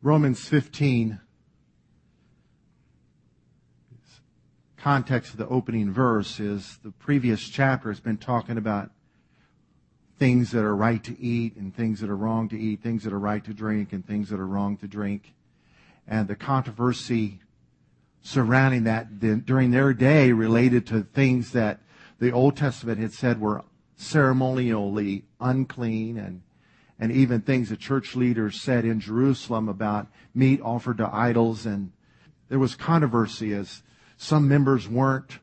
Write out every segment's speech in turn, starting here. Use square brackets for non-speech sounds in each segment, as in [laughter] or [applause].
Romans 15, context of the opening verse is the previous chapter has been talking about things that are right to eat and things that are wrong to eat, things that are right to drink and things that are wrong to drink. And the controversy surrounding that during their day related to things that the Old Testament had said were ceremonially unclean and and even things that church leaders said in Jerusalem about meat offered to idols. And there was controversy as some members weren't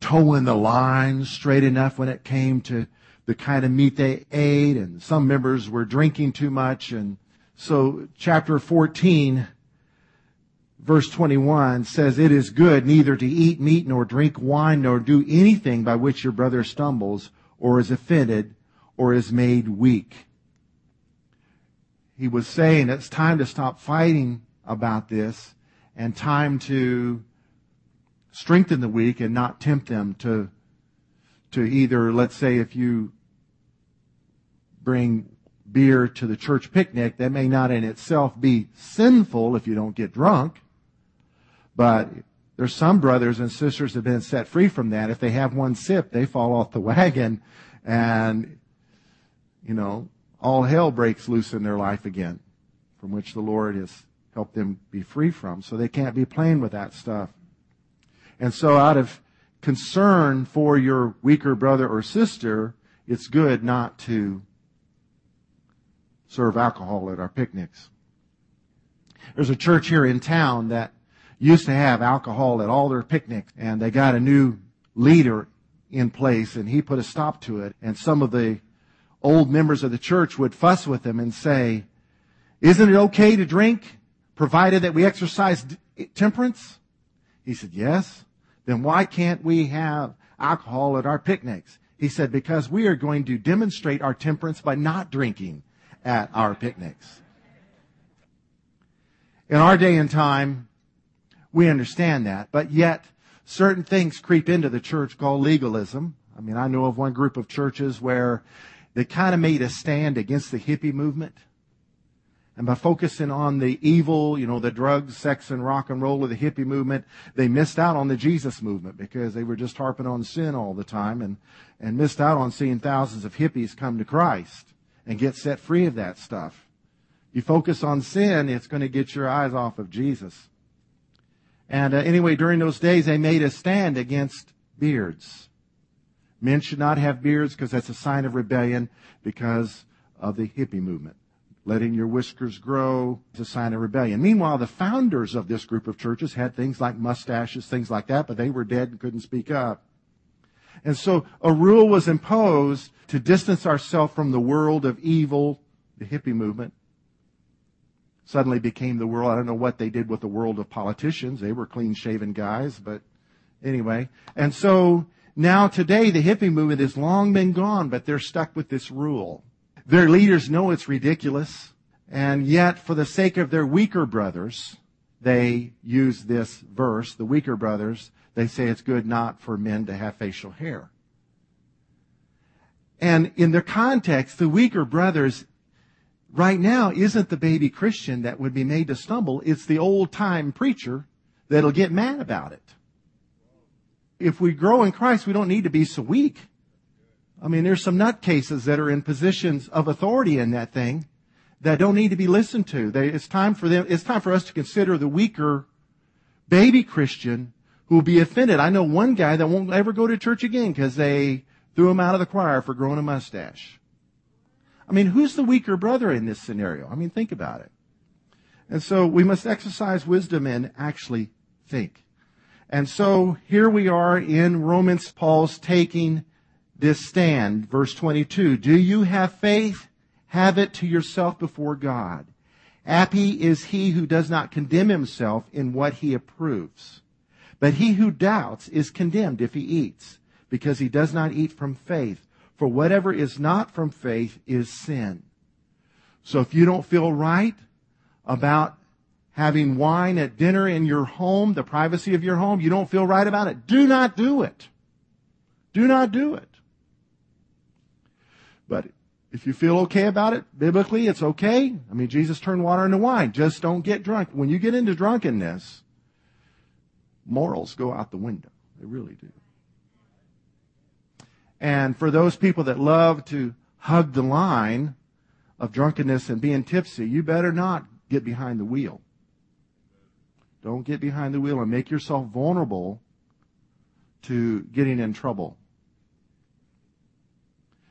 toeing the line straight enough when it came to the kind of meat they ate. And some members were drinking too much. And so chapter 14 verse 21 says, It is good neither to eat meat nor drink wine nor do anything by which your brother stumbles or is offended or is made weak. He was saying it's time to stop fighting about this and time to strengthen the weak and not tempt them to, to either, let's say, if you bring beer to the church picnic, that may not in itself be sinful if you don't get drunk. But there's some brothers and sisters that have been set free from that. If they have one sip, they fall off the wagon and, you know, all hell breaks loose in their life again, from which the Lord has helped them be free from. So they can't be playing with that stuff. And so out of concern for your weaker brother or sister, it's good not to serve alcohol at our picnics. There's a church here in town that used to have alcohol at all their picnics and they got a new leader in place and he put a stop to it and some of the old members of the church would fuss with him and say, isn't it okay to drink provided that we exercise temperance? He said, yes. Then why can't we have alcohol at our picnics? He said, because we are going to demonstrate our temperance by not drinking at our picnics. In our day and time, we understand that. But yet, certain things creep into the church called legalism. I mean, I know of one group of churches where they kind of made a stand against the hippie movement. And by focusing on the evil, you know, the drugs, sex, and rock and roll of the hippie movement, they missed out on the Jesus movement because they were just harping on sin all the time and, and missed out on seeing thousands of hippies come to Christ and get set free of that stuff. You focus on sin, it's going to get your eyes off of Jesus. And uh, anyway, during those days, they made a stand against beards. Men should not have beards because that's a sign of rebellion because of the hippie movement. Letting your whiskers grow is a sign of rebellion. Meanwhile, the founders of this group of churches had things like mustaches, things like that, but they were dead and couldn't speak up. And so a rule was imposed to distance ourselves from the world of evil, the hippie movement, suddenly became the world. I don't know what they did with the world of politicians. They were clean shaven guys, but anyway. And so now today the hippie movement has long been gone, but they're stuck with this rule. Their leaders know it's ridiculous, and yet for the sake of their weaker brothers, they use this verse, the weaker brothers, they say it's good not for men to have facial hair. And in their context, the weaker brothers right now isn't the baby Christian that would be made to stumble. It's the old time preacher that'll get mad about it. If we grow in Christ, we don't need to be so weak. I mean, there's some nutcases that are in positions of authority in that thing that don't need to be listened to. They, it's time for them, it's time for us to consider the weaker baby Christian who will be offended. I know one guy that won't ever go to church again because they threw him out of the choir for growing a mustache. I mean, who's the weaker brother in this scenario? I mean, think about it. And so we must exercise wisdom and actually think. And so here we are in Romans, Paul's taking this stand. Verse 22. Do you have faith? Have it to yourself before God. Happy is he who does not condemn himself in what he approves. But he who doubts is condemned if he eats, because he does not eat from faith. For whatever is not from faith is sin. So if you don't feel right about having wine at dinner in your home, the privacy of your home, you don't feel right about it, do not do it. Do not do it. But If you feel okay about it, biblically, it's okay. I mean, Jesus turned water into wine. Just don't get drunk. When you get into drunkenness, morals go out the window. They really do. And for those people that love to hug the line of drunkenness and being tipsy, you better not get behind the wheel. Don't get behind the wheel and make yourself vulnerable to getting in trouble.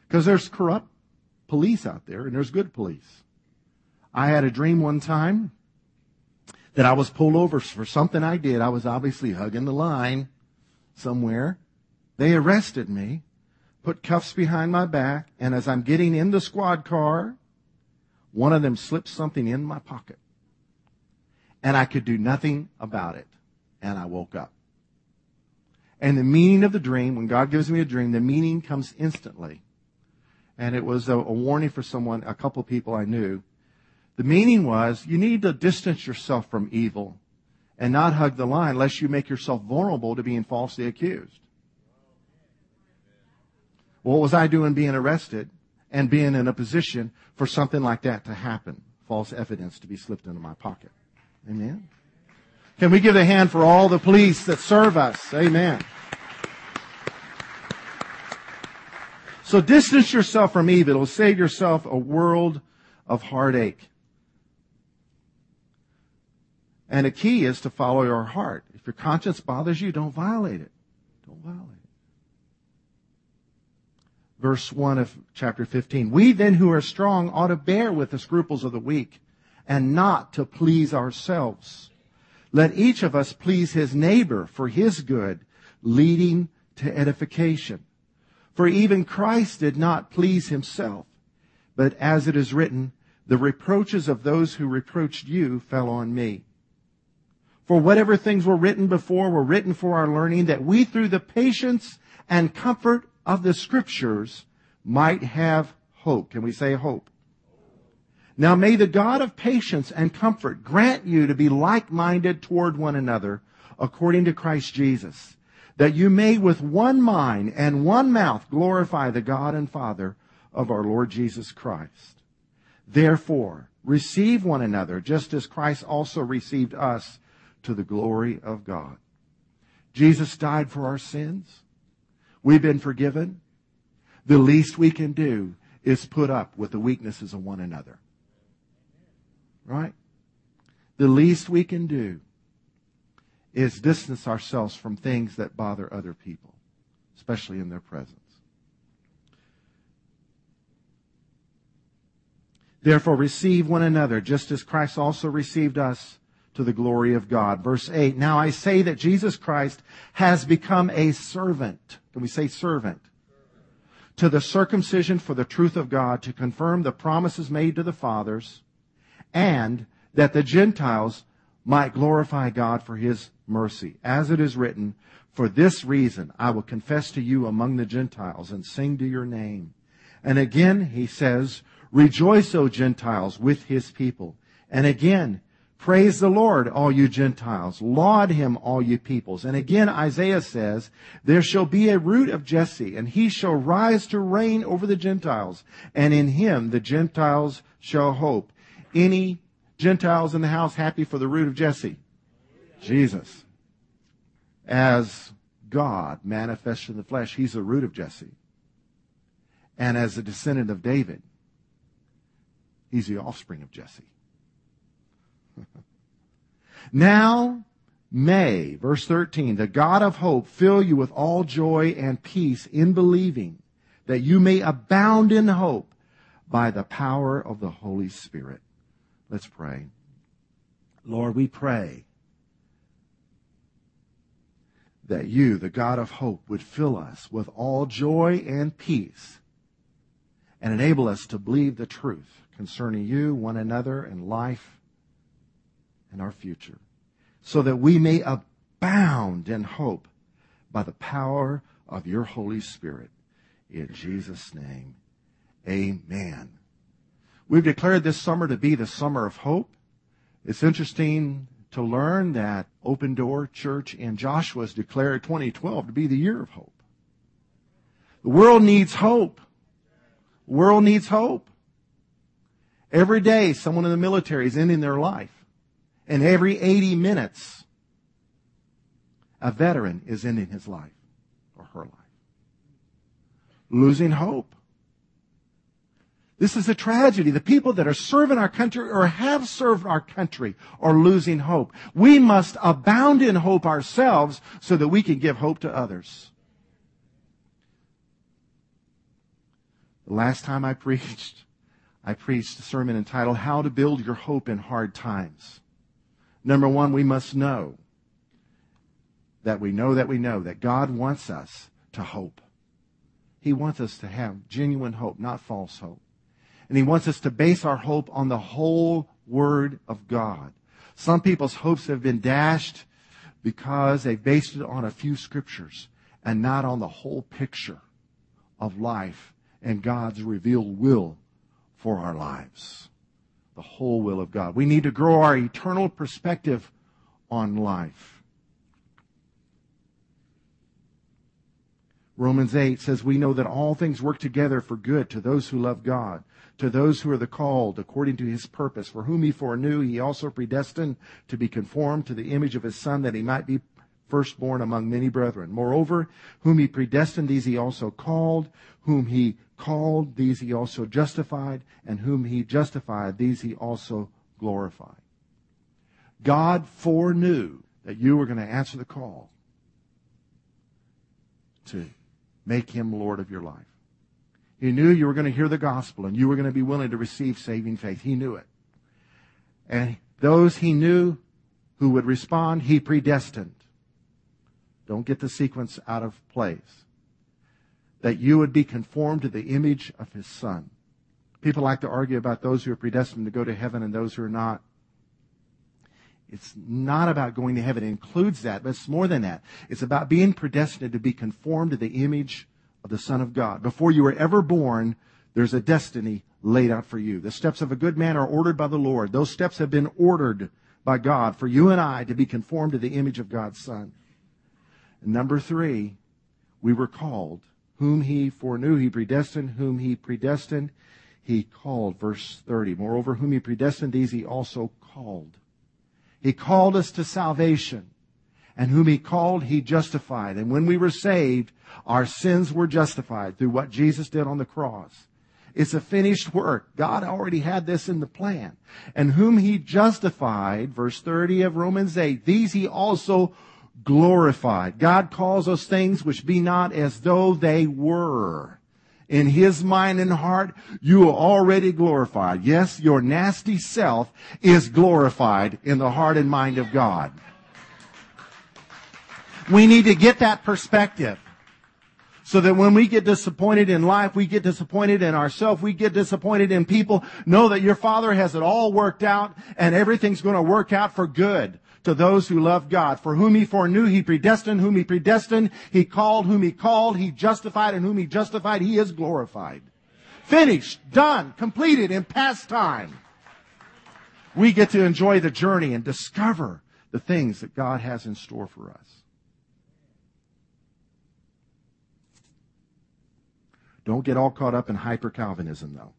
Because there's corrupt police out there and there's good police. I had a dream one time that I was pulled over for something I did. I was obviously hugging the line somewhere. They arrested me, put cuffs behind my back, and as I'm getting in the squad car, one of them slipped something in my pocket. And I could do nothing about it. And I woke up. And the meaning of the dream, when God gives me a dream, the meaning comes instantly and it was a, a warning for someone, a couple people I knew. The meaning was you need to distance yourself from evil and not hug the line lest you make yourself vulnerable to being falsely accused. What was I doing being arrested and being in a position for something like that to happen? False evidence to be slipped into my pocket. Amen. Can we give a hand for all the police that serve us? Amen. So distance yourself from evil. It'll save yourself a world of heartache. And a key is to follow your heart. If your conscience bothers you, don't violate it. Don't violate it. Verse 1 of chapter 15. We then who are strong ought to bear with the scruples of the weak and not to please ourselves. Let each of us please his neighbor for his good, leading to edification. For even Christ did not please himself, but as it is written, the reproaches of those who reproached you fell on me. For whatever things were written before were written for our learning, that we through the patience and comfort of the scriptures might have hope. Can we say hope? Now may the God of patience and comfort grant you to be like-minded toward one another according to Christ Jesus that you may with one mind and one mouth glorify the God and Father of our Lord Jesus Christ. Therefore, receive one another just as Christ also received us to the glory of God. Jesus died for our sins. We've been forgiven. The least we can do is put up with the weaknesses of one another. Right? The least we can do is distance ourselves from things that bother other people, especially in their presence. Therefore, receive one another, just as Christ also received us to the glory of God. Verse 8, Now I say that Jesus Christ has become a servant. Can we say servant? To the circumcision for the truth of God, to confirm the promises made to the fathers, and that the Gentiles might glorify God for his mercy. As it is written, For this reason I will confess to you among the Gentiles and sing to your name. And again he says, Rejoice, O Gentiles, with his people. And again, Praise the Lord, all you Gentiles. Laud him, all you peoples. And again, Isaiah says, There shall be a root of Jesse, and he shall rise to reign over the Gentiles. And in him the Gentiles shall hope. Any Gentiles in the house happy for the root of Jesse? Jesus. As God manifested in the flesh, he's the root of Jesse. And as a descendant of David, he's the offspring of Jesse. [laughs] now may, verse 13, the God of hope fill you with all joy and peace in believing that you may abound in hope by the power of the Holy Spirit. Let's pray. Lord, we pray that you, the God of hope, would fill us with all joy and peace and enable us to believe the truth concerning you, one another, and life and our future, so that we may abound in hope by the power of your Holy Spirit. In Jesus' name, amen. We've declared this summer to be the summer of hope. It's interesting to learn that Open Door Church in Joshua has declared 2012 to be the year of hope. The world needs hope. The World needs hope. Every day, someone in the military is ending their life. And every 80 minutes, a veteran is ending his life or her life. Losing hope. This is a tragedy. The people that are serving our country or have served our country are losing hope. We must abound in hope ourselves so that we can give hope to others. The last time I preached, I preached a sermon entitled How to Build Your Hope in Hard Times. Number one, we must know that we know that we know that God wants us to hope. He wants us to have genuine hope, not false hope. And He wants us to base our hope on the whole Word of God. Some people's hopes have been dashed because they've based it on a few scriptures and not on the whole picture of life and God's revealed will for our lives. The whole will of God. We need to grow our eternal perspective on life. Romans 8 says, We know that all things work together for good to those who love God, to those who are the called according to his purpose, for whom he foreknew, he also predestined to be conformed to the image of his Son, that he might be firstborn among many brethren. Moreover, whom he predestined, these he also called. Whom he called, these he also justified. And whom he justified, these he also glorified. God foreknew that you were going to answer the call to make him Lord of your life. He knew you were going to hear the gospel and you were going to be willing to receive saving faith. He knew it. And those he knew who would respond, he predestined. Don't get the sequence out of place. That you would be conformed to the image of his son. People like to argue about those who are predestined to go to heaven and those who are not. It's not about going to heaven. It includes that, but it's more than that. It's about being predestined to be conformed to the image of the Son of God. Before you were ever born, there's a destiny laid out for you. The steps of a good man are ordered by the Lord. Those steps have been ordered by God for you and I to be conformed to the image of God's Son. And number three, we were called. Whom he foreknew, he predestined. Whom he predestined, he called. Verse 30. Moreover, whom he predestined, these he also called. He called us to salvation. And whom he called, he justified. And when we were saved, our sins were justified through what Jesus did on the cross. It's a finished work. God already had this in the plan. And whom he justified, verse 30 of Romans 8, these he also glorified. God calls those things which be not as though they were. In his mind and heart, you are already glorified. Yes, your nasty self is glorified in the heart and mind of God. We need to get that perspective. So that when we get disappointed in life, we get disappointed in ourselves, we get disappointed in people, know that your Father has it all worked out and everything's going to work out for good to those who love God. For whom he foreknew, he predestined. Whom he predestined, he called. Whom he called, he justified. And whom he justified, he is glorified. Finished, done, completed in past time. We get to enjoy the journey and discover the things that God has in store for us. Don't get all caught up in hyper Calvinism, though.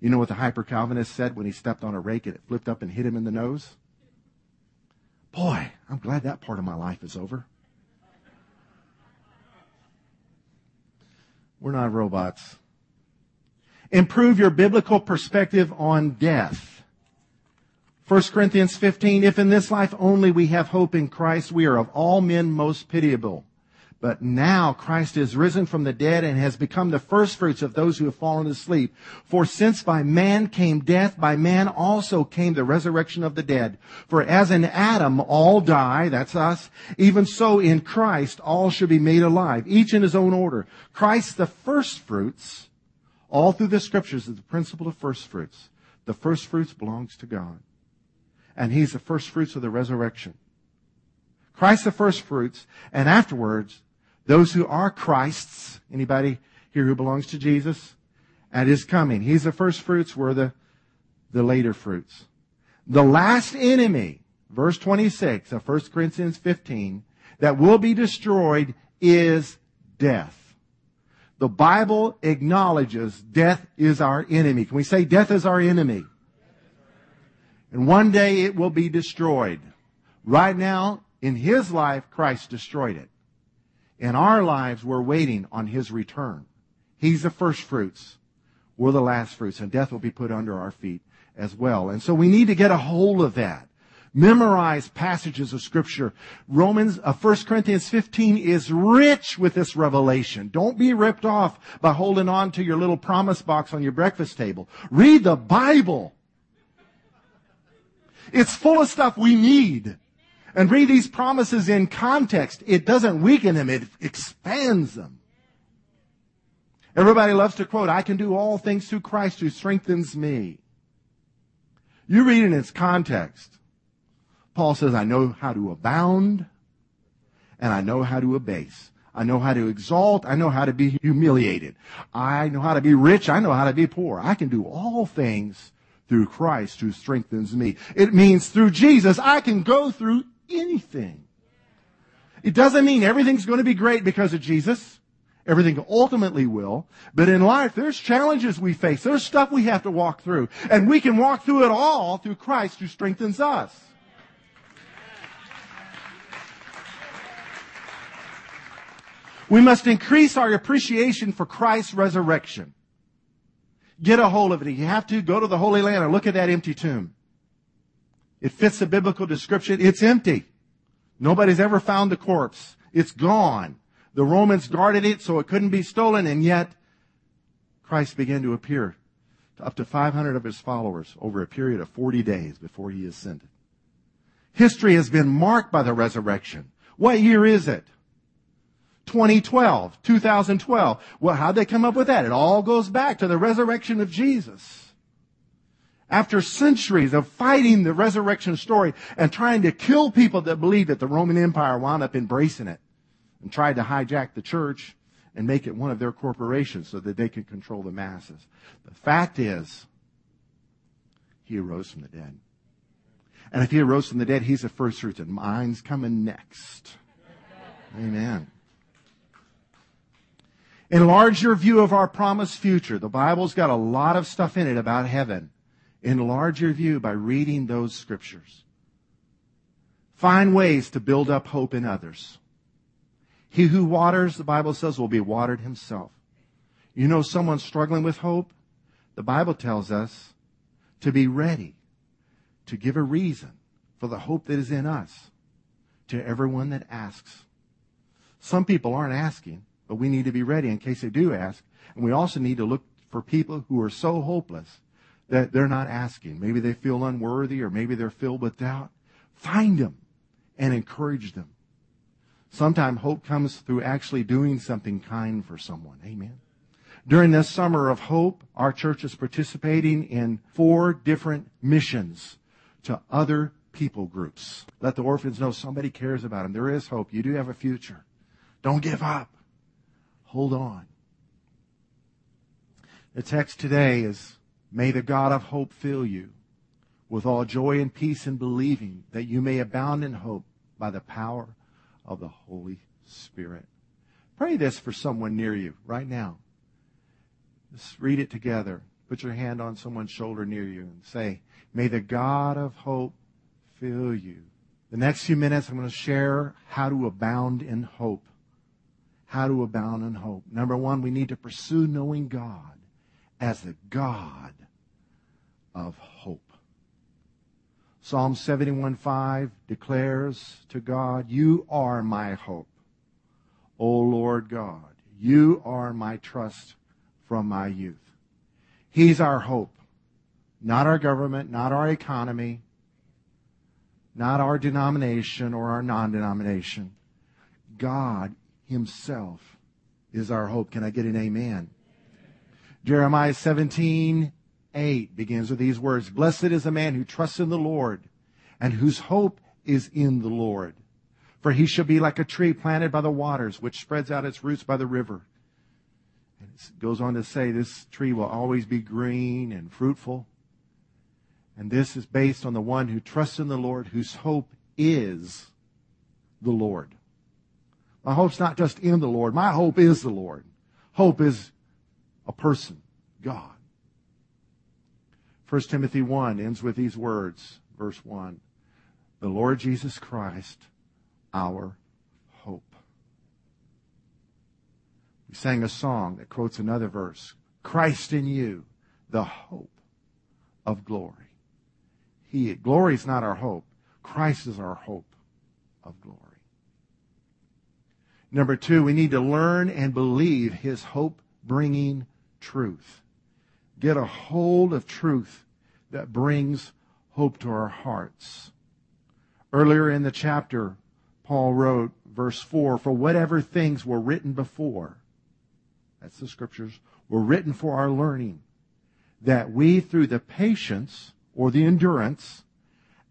You know what the hyper Calvinist said when he stepped on a rake and it flipped up and hit him in the nose? Boy, I'm glad that part of my life is over. We're not robots. Improve your biblical perspective on death. 1 Corinthians 15, if in this life only we have hope in Christ, we are of all men most pitiable. But now Christ is risen from the dead and has become the firstfruits of those who have fallen asleep. For since by man came death, by man also came the resurrection of the dead. For as in Adam all die, that's us, even so in Christ all should be made alive, each in his own order. Christ the firstfruits, all through the scriptures is the principle of firstfruits. The firstfruits belongs to God. And he's the firstfruits of the resurrection. Christ the firstfruits, and afterwards, those who are Christ's, anybody here who belongs to Jesus, at his coming. He's the first fruits, we're the, the later fruits. The last enemy, verse 26 of 1 Corinthians 15, that will be destroyed is death. The Bible acknowledges death is our enemy. Can we say death is our enemy? And one day it will be destroyed. Right now, in his life, Christ destroyed it. In our lives, we're waiting on his return. He's the first fruits. We're the last fruits, and death will be put under our feet as well. And so we need to get a hold of that. Memorize passages of scripture. Romans, uh, 1 Corinthians 15 is rich with this revelation. Don't be ripped off by holding on to your little promise box on your breakfast table. Read the Bible. It's full of stuff we need. And read these promises in context. It doesn't weaken them, it expands them. Everybody loves to quote, I can do all things through Christ who strengthens me. You read in its context. Paul says, I know how to abound and I know how to abase. I know how to exalt. I know how to be humiliated. I know how to be rich. I know how to be poor. I can do all things through Christ who strengthens me. It means through Jesus, I can go through anything. It doesn't mean everything's going to be great because of Jesus. Everything ultimately will. But in life, there's challenges we face. There's stuff we have to walk through. And we can walk through it all through Christ who strengthens us. We must increase our appreciation for Christ's resurrection. Get a hold of it. You have to, go to the Holy Land and look at that empty tomb. It fits the biblical description. It's empty. Nobody's ever found the corpse. It's gone. The Romans guarded it so it couldn't be stolen, and yet Christ began to appear to up to 500 of his followers over a period of 40 days before he ascended. History has been marked by the resurrection. What year is it? 2012, 2012. Well, how'd they come up with that? It all goes back to the resurrection of Jesus. After centuries of fighting the resurrection story and trying to kill people that believed it, the Roman Empire wound up embracing it and tried to hijack the church and make it one of their corporations so that they could control the masses. The fact is, he arose from the dead. And if he arose from the dead, he's the first fruits, and mine's coming next. Amen. Enlarge your view of our promised future. The Bible's got a lot of stuff in it about heaven. Enlarge your view by reading those scriptures. Find ways to build up hope in others. He who waters, the Bible says, will be watered himself. You know someone struggling with hope? The Bible tells us to be ready to give a reason for the hope that is in us to everyone that asks. Some people aren't asking. But we need to be ready in case they do ask. And we also need to look for people who are so hopeless that they're not asking. Maybe they feel unworthy or maybe they're filled with doubt. Find them and encourage them. Sometimes hope comes through actually doing something kind for someone. Amen. During this summer of hope, our church is participating in four different missions to other people groups. Let the orphans know somebody cares about them. There is hope. You do have a future. Don't give up. Hold on. The text today is May the God of hope fill you with all joy and peace in believing that you may abound in hope by the power of the Holy Spirit. Pray this for someone near you right now. Just read it together. Put your hand on someone's shoulder near you and say, May the God of hope fill you. The next few minutes, I'm going to share how to abound in hope how to abound in hope. Number one, we need to pursue knowing God as the God of hope. Psalm 71:5 declares to God, You are my hope. O Lord God, you are my trust from my youth. He's our hope. Not our government, not our economy, not our denomination or our non-denomination. God himself is our hope. Can I get an amen? Jeremiah 17, 8 begins with these words. Blessed is the man who trusts in the Lord and whose hope is in the Lord. For he shall be like a tree planted by the waters, which spreads out its roots by the river. And it goes on to say this tree will always be green and fruitful. And this is based on the one who trusts in the Lord, whose hope is the Lord. My hope's not just in the Lord. My hope is the Lord. Hope is a person, God. 1 Timothy 1 ends with these words, verse 1. The Lord Jesus Christ, our hope. We sang a song that quotes another verse. Christ in you, the hope of glory. He, glory is not our hope. Christ is our hope of glory. Number two, we need to learn and believe his hope bringing truth. Get a hold of truth that brings hope to our hearts. Earlier in the chapter, Paul wrote, verse 4, For whatever things were written before, that's the scriptures, were written for our learning, that we through the patience or the endurance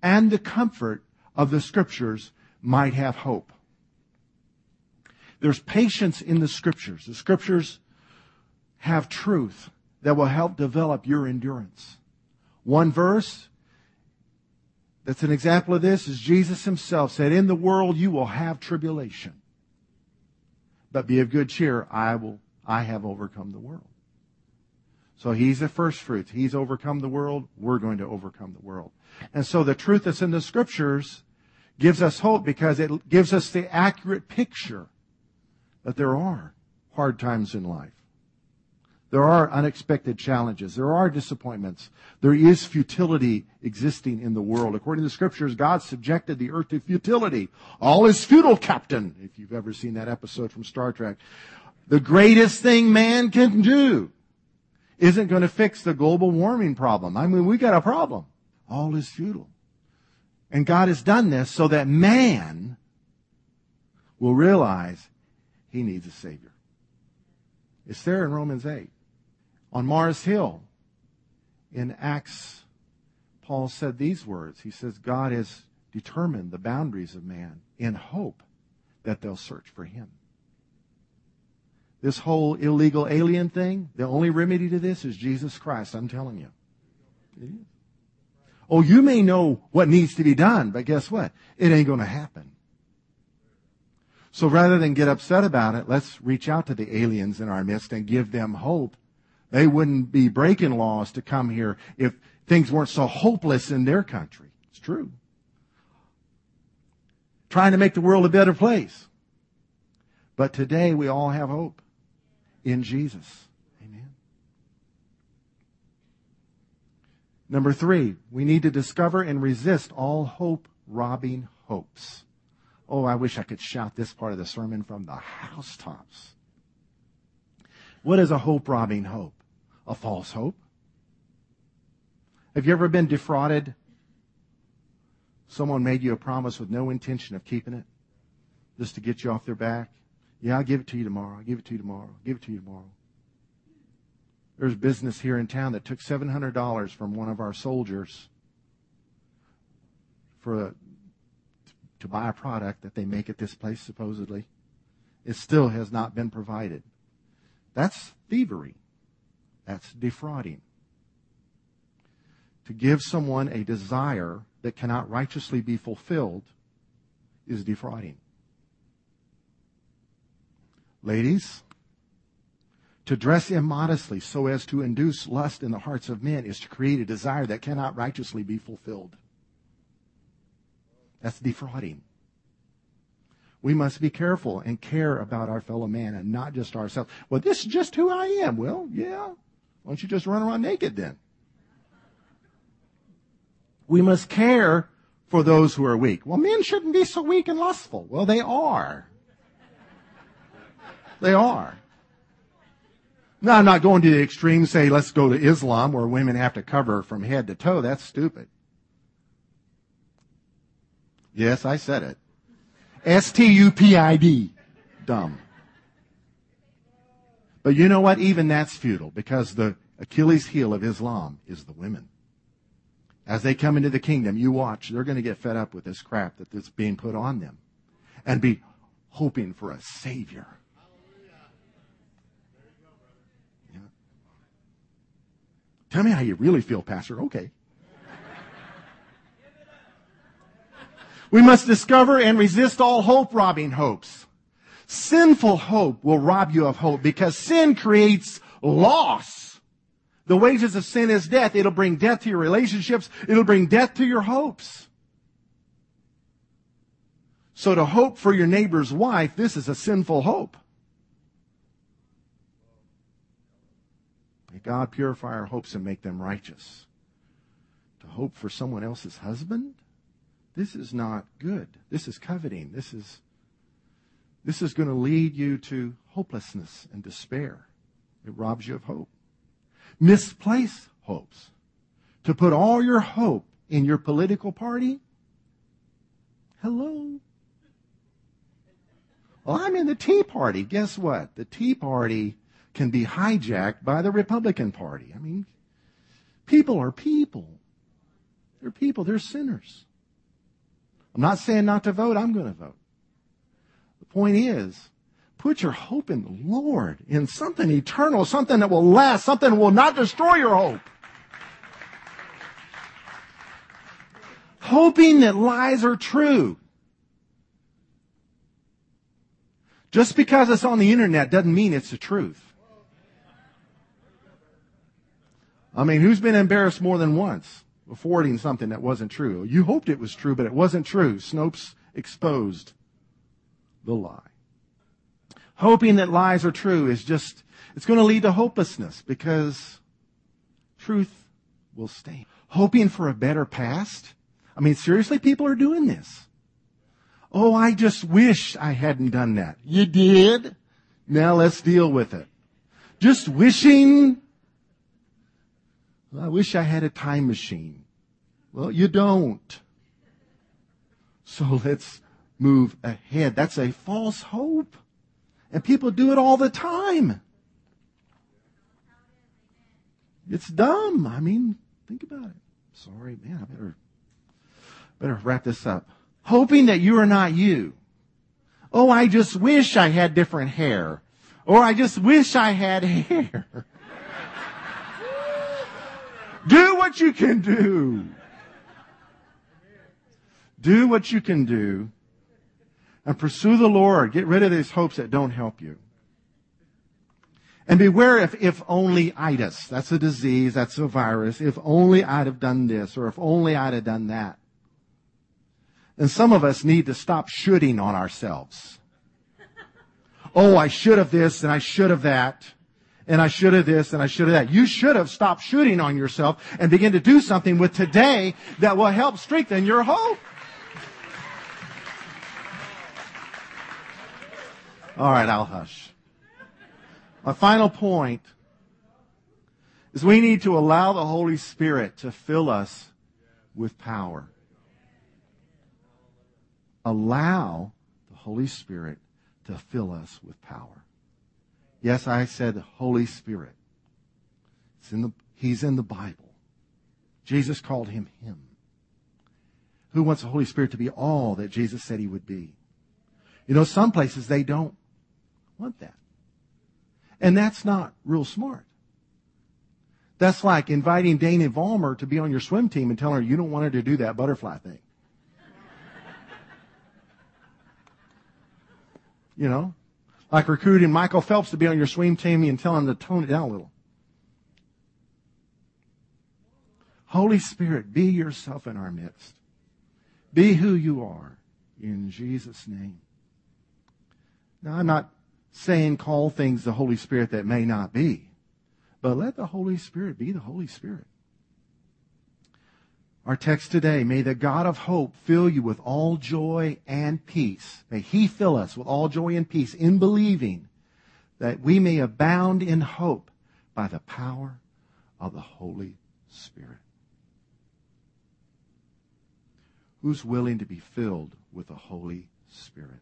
and the comfort of the scriptures might have hope. There's patience in the scriptures. The scriptures have truth that will help develop your endurance. One verse that's an example of this is Jesus himself said, In the world you will have tribulation. But be of good cheer, I will I have overcome the world. So he's the first fruits. He's overcome the world. We're going to overcome the world. And so the truth that's in the scriptures gives us hope because it gives us the accurate picture that there are hard times in life. There are unexpected challenges. There are disappointments. There is futility existing in the world. According to the scriptures, God subjected the earth to futility. All is futile, Captain, if you've ever seen that episode from Star Trek. The greatest thing man can do isn't going to fix the global warming problem. I mean, we got a problem. All is futile. And God has done this so that man will realize he needs a Savior. It's there in Romans 8. On Mars Hill, in Acts, Paul said these words. He says, God has determined the boundaries of man in hope that they'll search for him. This whole illegal alien thing, the only remedy to this is Jesus Christ, I'm telling you. Oh, you may know what needs to be done, but guess what? It ain't going to happen. So rather than get upset about it, let's reach out to the aliens in our midst and give them hope. They wouldn't be breaking laws to come here if things weren't so hopeless in their country. It's true. Trying to make the world a better place. But today we all have hope in Jesus. Amen. Number three, we need to discover and resist all hope robbing hopes. Oh, I wish I could shout this part of the sermon from the housetops. What is a hope robbing hope? A false hope? Have you ever been defrauded? Someone made you a promise with no intention of keeping it, just to get you off their back. Yeah, I'll give it to you tomorrow. I'll give it to you tomorrow. I'll give it to you tomorrow. There's business here in town that took $700 from one of our soldiers for a to buy a product that they make at this place, supposedly. It still has not been provided. That's thievery. That's defrauding. To give someone a desire that cannot righteously be fulfilled is defrauding. Ladies, to dress immodestly so as to induce lust in the hearts of men is to create a desire that cannot righteously be fulfilled. That's defrauding. We must be careful and care about our fellow man and not just ourselves. Well, this is just who I am. Well, yeah. Why don't you just run around naked then? We must care for those who are weak. Well, men shouldn't be so weak and lustful. Well, they are. They are. Now, I'm not going to the extreme, say, let's go to Islam where women have to cover from head to toe. That's stupid. Yes, I said it. S-T-U-P-I-D. Dumb. But you know what? Even that's futile because the Achilles heel of Islam is the women. As they come into the kingdom, you watch, they're going to get fed up with this crap that's being put on them and be hoping for a savior. Yeah. Tell me how you really feel, Pastor. Okay. We must discover and resist all hope robbing hopes. Sinful hope will rob you of hope because sin creates loss. The wages of sin is death. It'll bring death to your relationships. It'll bring death to your hopes. So to hope for your neighbor's wife, this is a sinful hope. May God purify our hopes and make them righteous. To hope for someone else's husband? This is not good. This is coveting. This is, this is going to lead you to hopelessness and despair. It robs you of hope. Misplaced hopes. To put all your hope in your political party? Hello? Well, I'm in the Tea Party. Guess what? The Tea Party can be hijacked by the Republican Party. I mean, people are people. They're people. They're sinners. I'm not saying not to vote. I'm going to vote. Point is, put your hope in the Lord, in something eternal, something that will last, something that will not destroy your hope. Hoping that lies are true. Just because it's on the internet doesn't mean it's the truth. I mean, who's been embarrassed more than once? forwarding something that wasn't true. You hoped it was true, but it wasn't true. Snopes exposed the lie. Hoping that lies are true is just, it's going to lead to hopelessness because truth will stay. Hoping for a better past. I mean, seriously, people are doing this. Oh, I just wish I hadn't done that. You did? Now let's deal with it. Just wishing I wish I had a time machine. Well, you don't. So let's move ahead. That's a false hope. And people do it all the time. It's dumb. I mean, think about it. Sorry, man, I better, better wrap this up. Hoping that you are not you. Oh, I just wish I had different hair. Or I just wish I had [laughs] hair. Do what you can do. Do what you can do and pursue the Lord. Get rid of these hopes that don't help you. And beware if, if only itis. That's a disease. That's a virus. If only I'd have done this or if only I'd have done that. And some of us need to stop shooting on ourselves. Oh, I should have this and I should have that and I should have this and I should have that. You should have stopped shooting on yourself and begin to do something with today that will help strengthen your hope. All right, I'll hush. My final point is we need to allow the Holy Spirit to fill us with power. Allow the Holy Spirit to fill us with power. Yes, I said Holy Spirit. It's In the, he's in the Bible. Jesus called him Him. Who wants the Holy Spirit to be all that Jesus said he would be? You know, some places they don't want that. And that's not real smart. That's like inviting Dana Vollmer to be on your swim team and telling her you don't want her to do that butterfly thing. [laughs] you know? Like recruiting Michael Phelps to be on your swim team and telling him to tone it down a little. Holy Spirit, be yourself in our midst. Be who you are in Jesus' name. Now, I'm not saying call things the Holy Spirit that may not be, but let the Holy Spirit be the Holy Spirit. Our text today, may the God of hope fill you with all joy and peace. May he fill us with all joy and peace in believing that we may abound in hope by the power of the Holy Spirit. Who's willing to be filled with the Holy Spirit?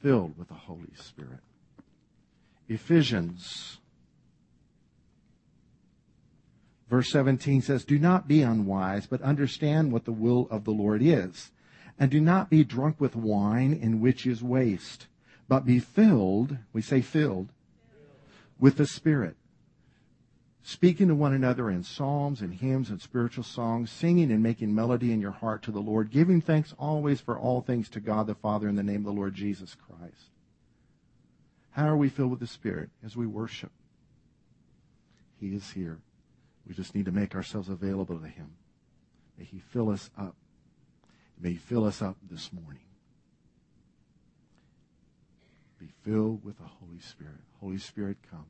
Filled with the Holy Spirit. Ephesians Verse 17 says, Do not be unwise, but understand what the will of the Lord is. And do not be drunk with wine in which is waste, but be filled, we say filled, with the Spirit. Speaking to one another in psalms and hymns and spiritual songs, singing and making melody in your heart to the Lord, giving thanks always for all things to God the Father in the name of the Lord Jesus Christ. How are we filled with the Spirit? As we worship. He is here. We just need to make ourselves available to Him. May He fill us up. May He fill us up this morning. Be filled with the Holy Spirit. Holy Spirit, come.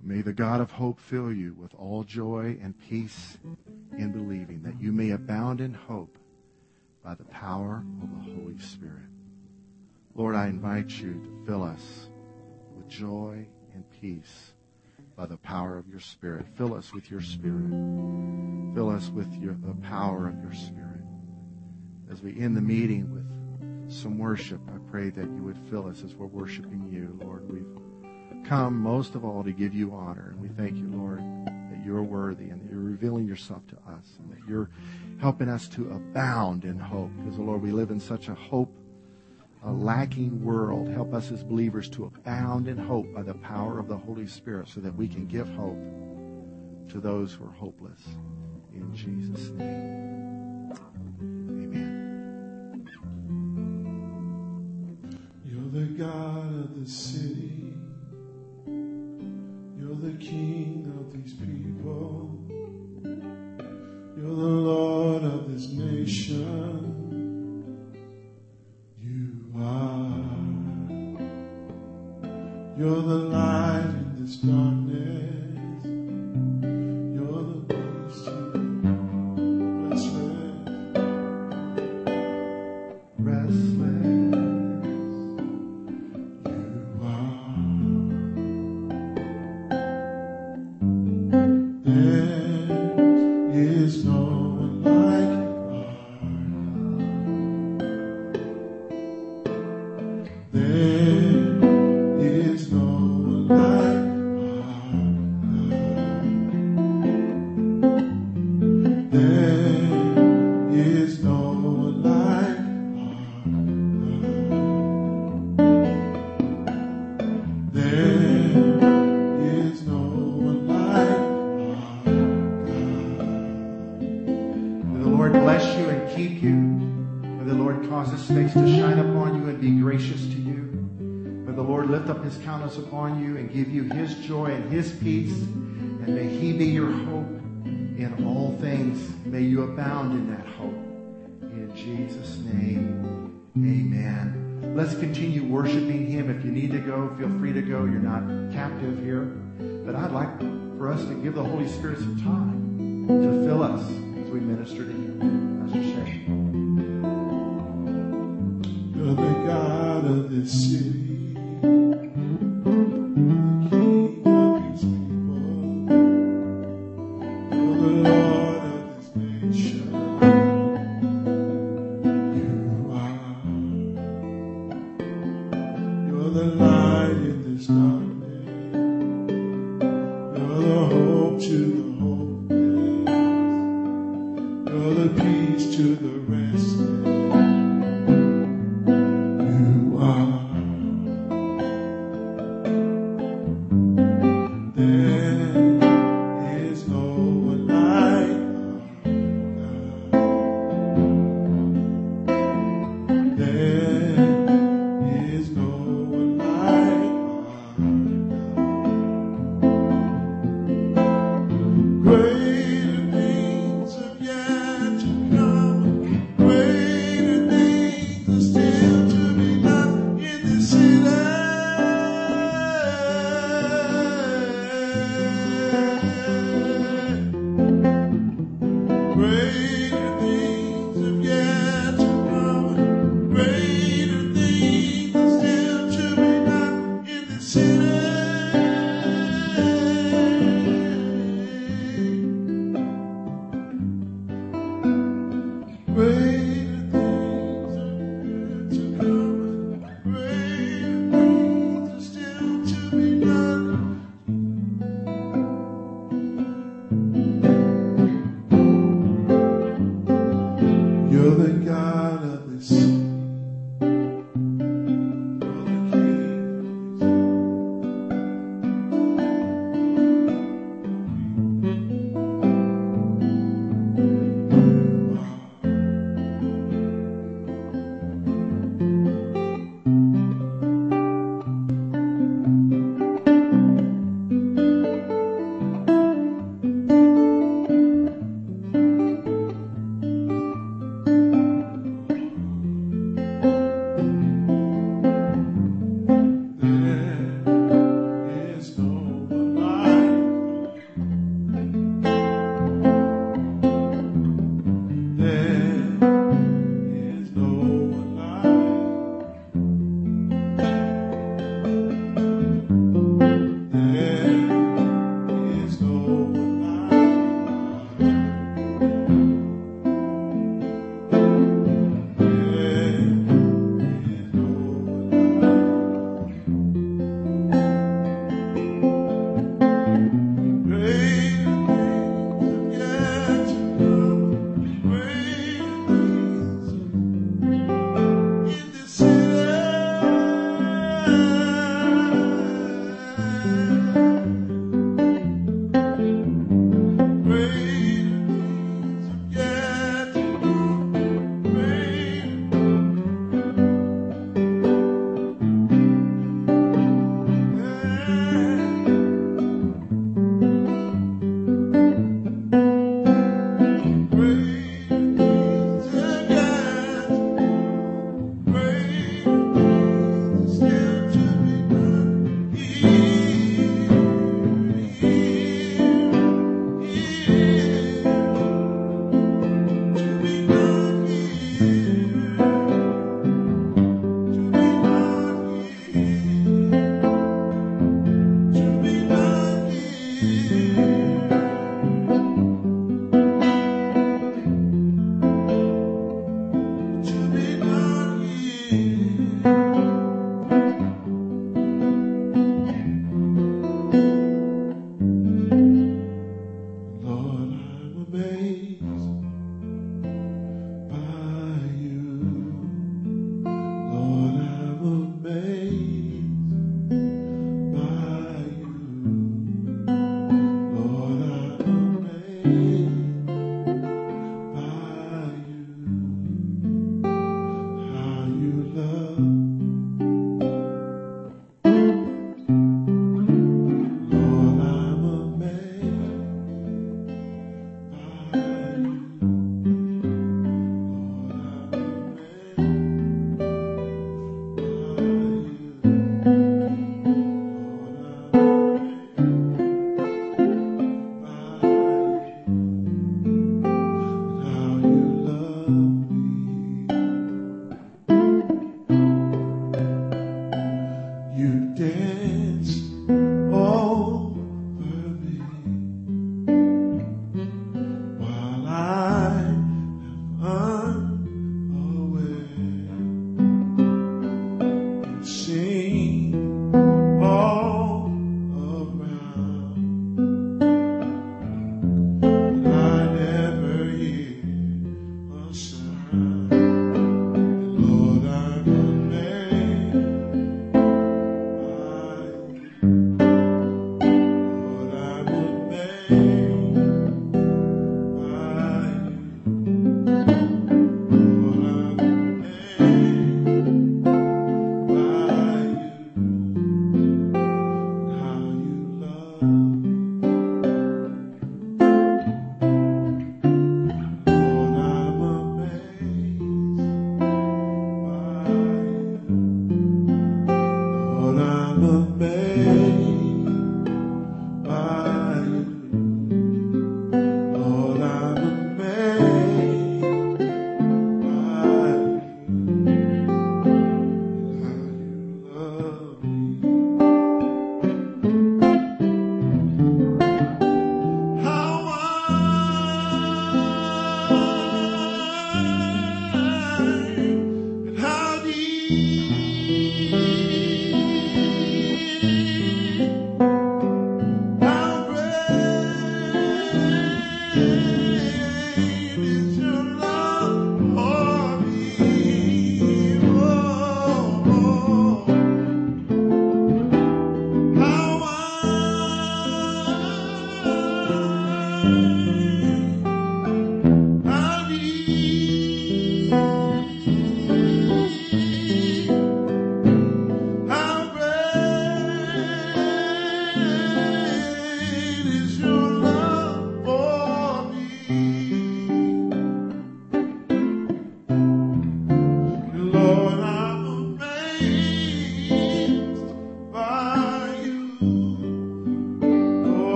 May the God of hope fill you with all joy and peace in believing, that you may abound in hope by the power of the Holy Spirit. Lord, I invite you to fill us with joy and peace by the power of your Spirit. Fill us with your Spirit. Fill us with your, the power of your Spirit. As we end the meeting with some worship, I pray that you would fill us as we're worshiping you, Lord. We've come most of all to give you honor. And we thank you, Lord, that you're worthy and that you're revealing yourself to us and that you're helping us to abound in hope. Because, Lord, we live in such a hope, a lacking world. Help us as believers to abound in hope by the power of the Holy Spirit so that we can give hope to those who are hopeless. In Jesus' name. Amen. You're the God of the city. You're the king of these people. You're the Lord of this nation. You're the light in this darkness. Peace. And may he be your hope in all things. May you abound in that hope. In Jesus' name, amen. Let's continue worshiping him. If you need to go, feel free to go. You're not captive here. But I'd like for us to give the Holy Spirit some time to fill us as we minister to him. Pastor Shay. You're the God of this city. To the restless.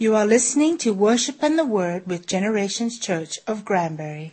You are listening to Worship and the Word with Generations Church of Granbury.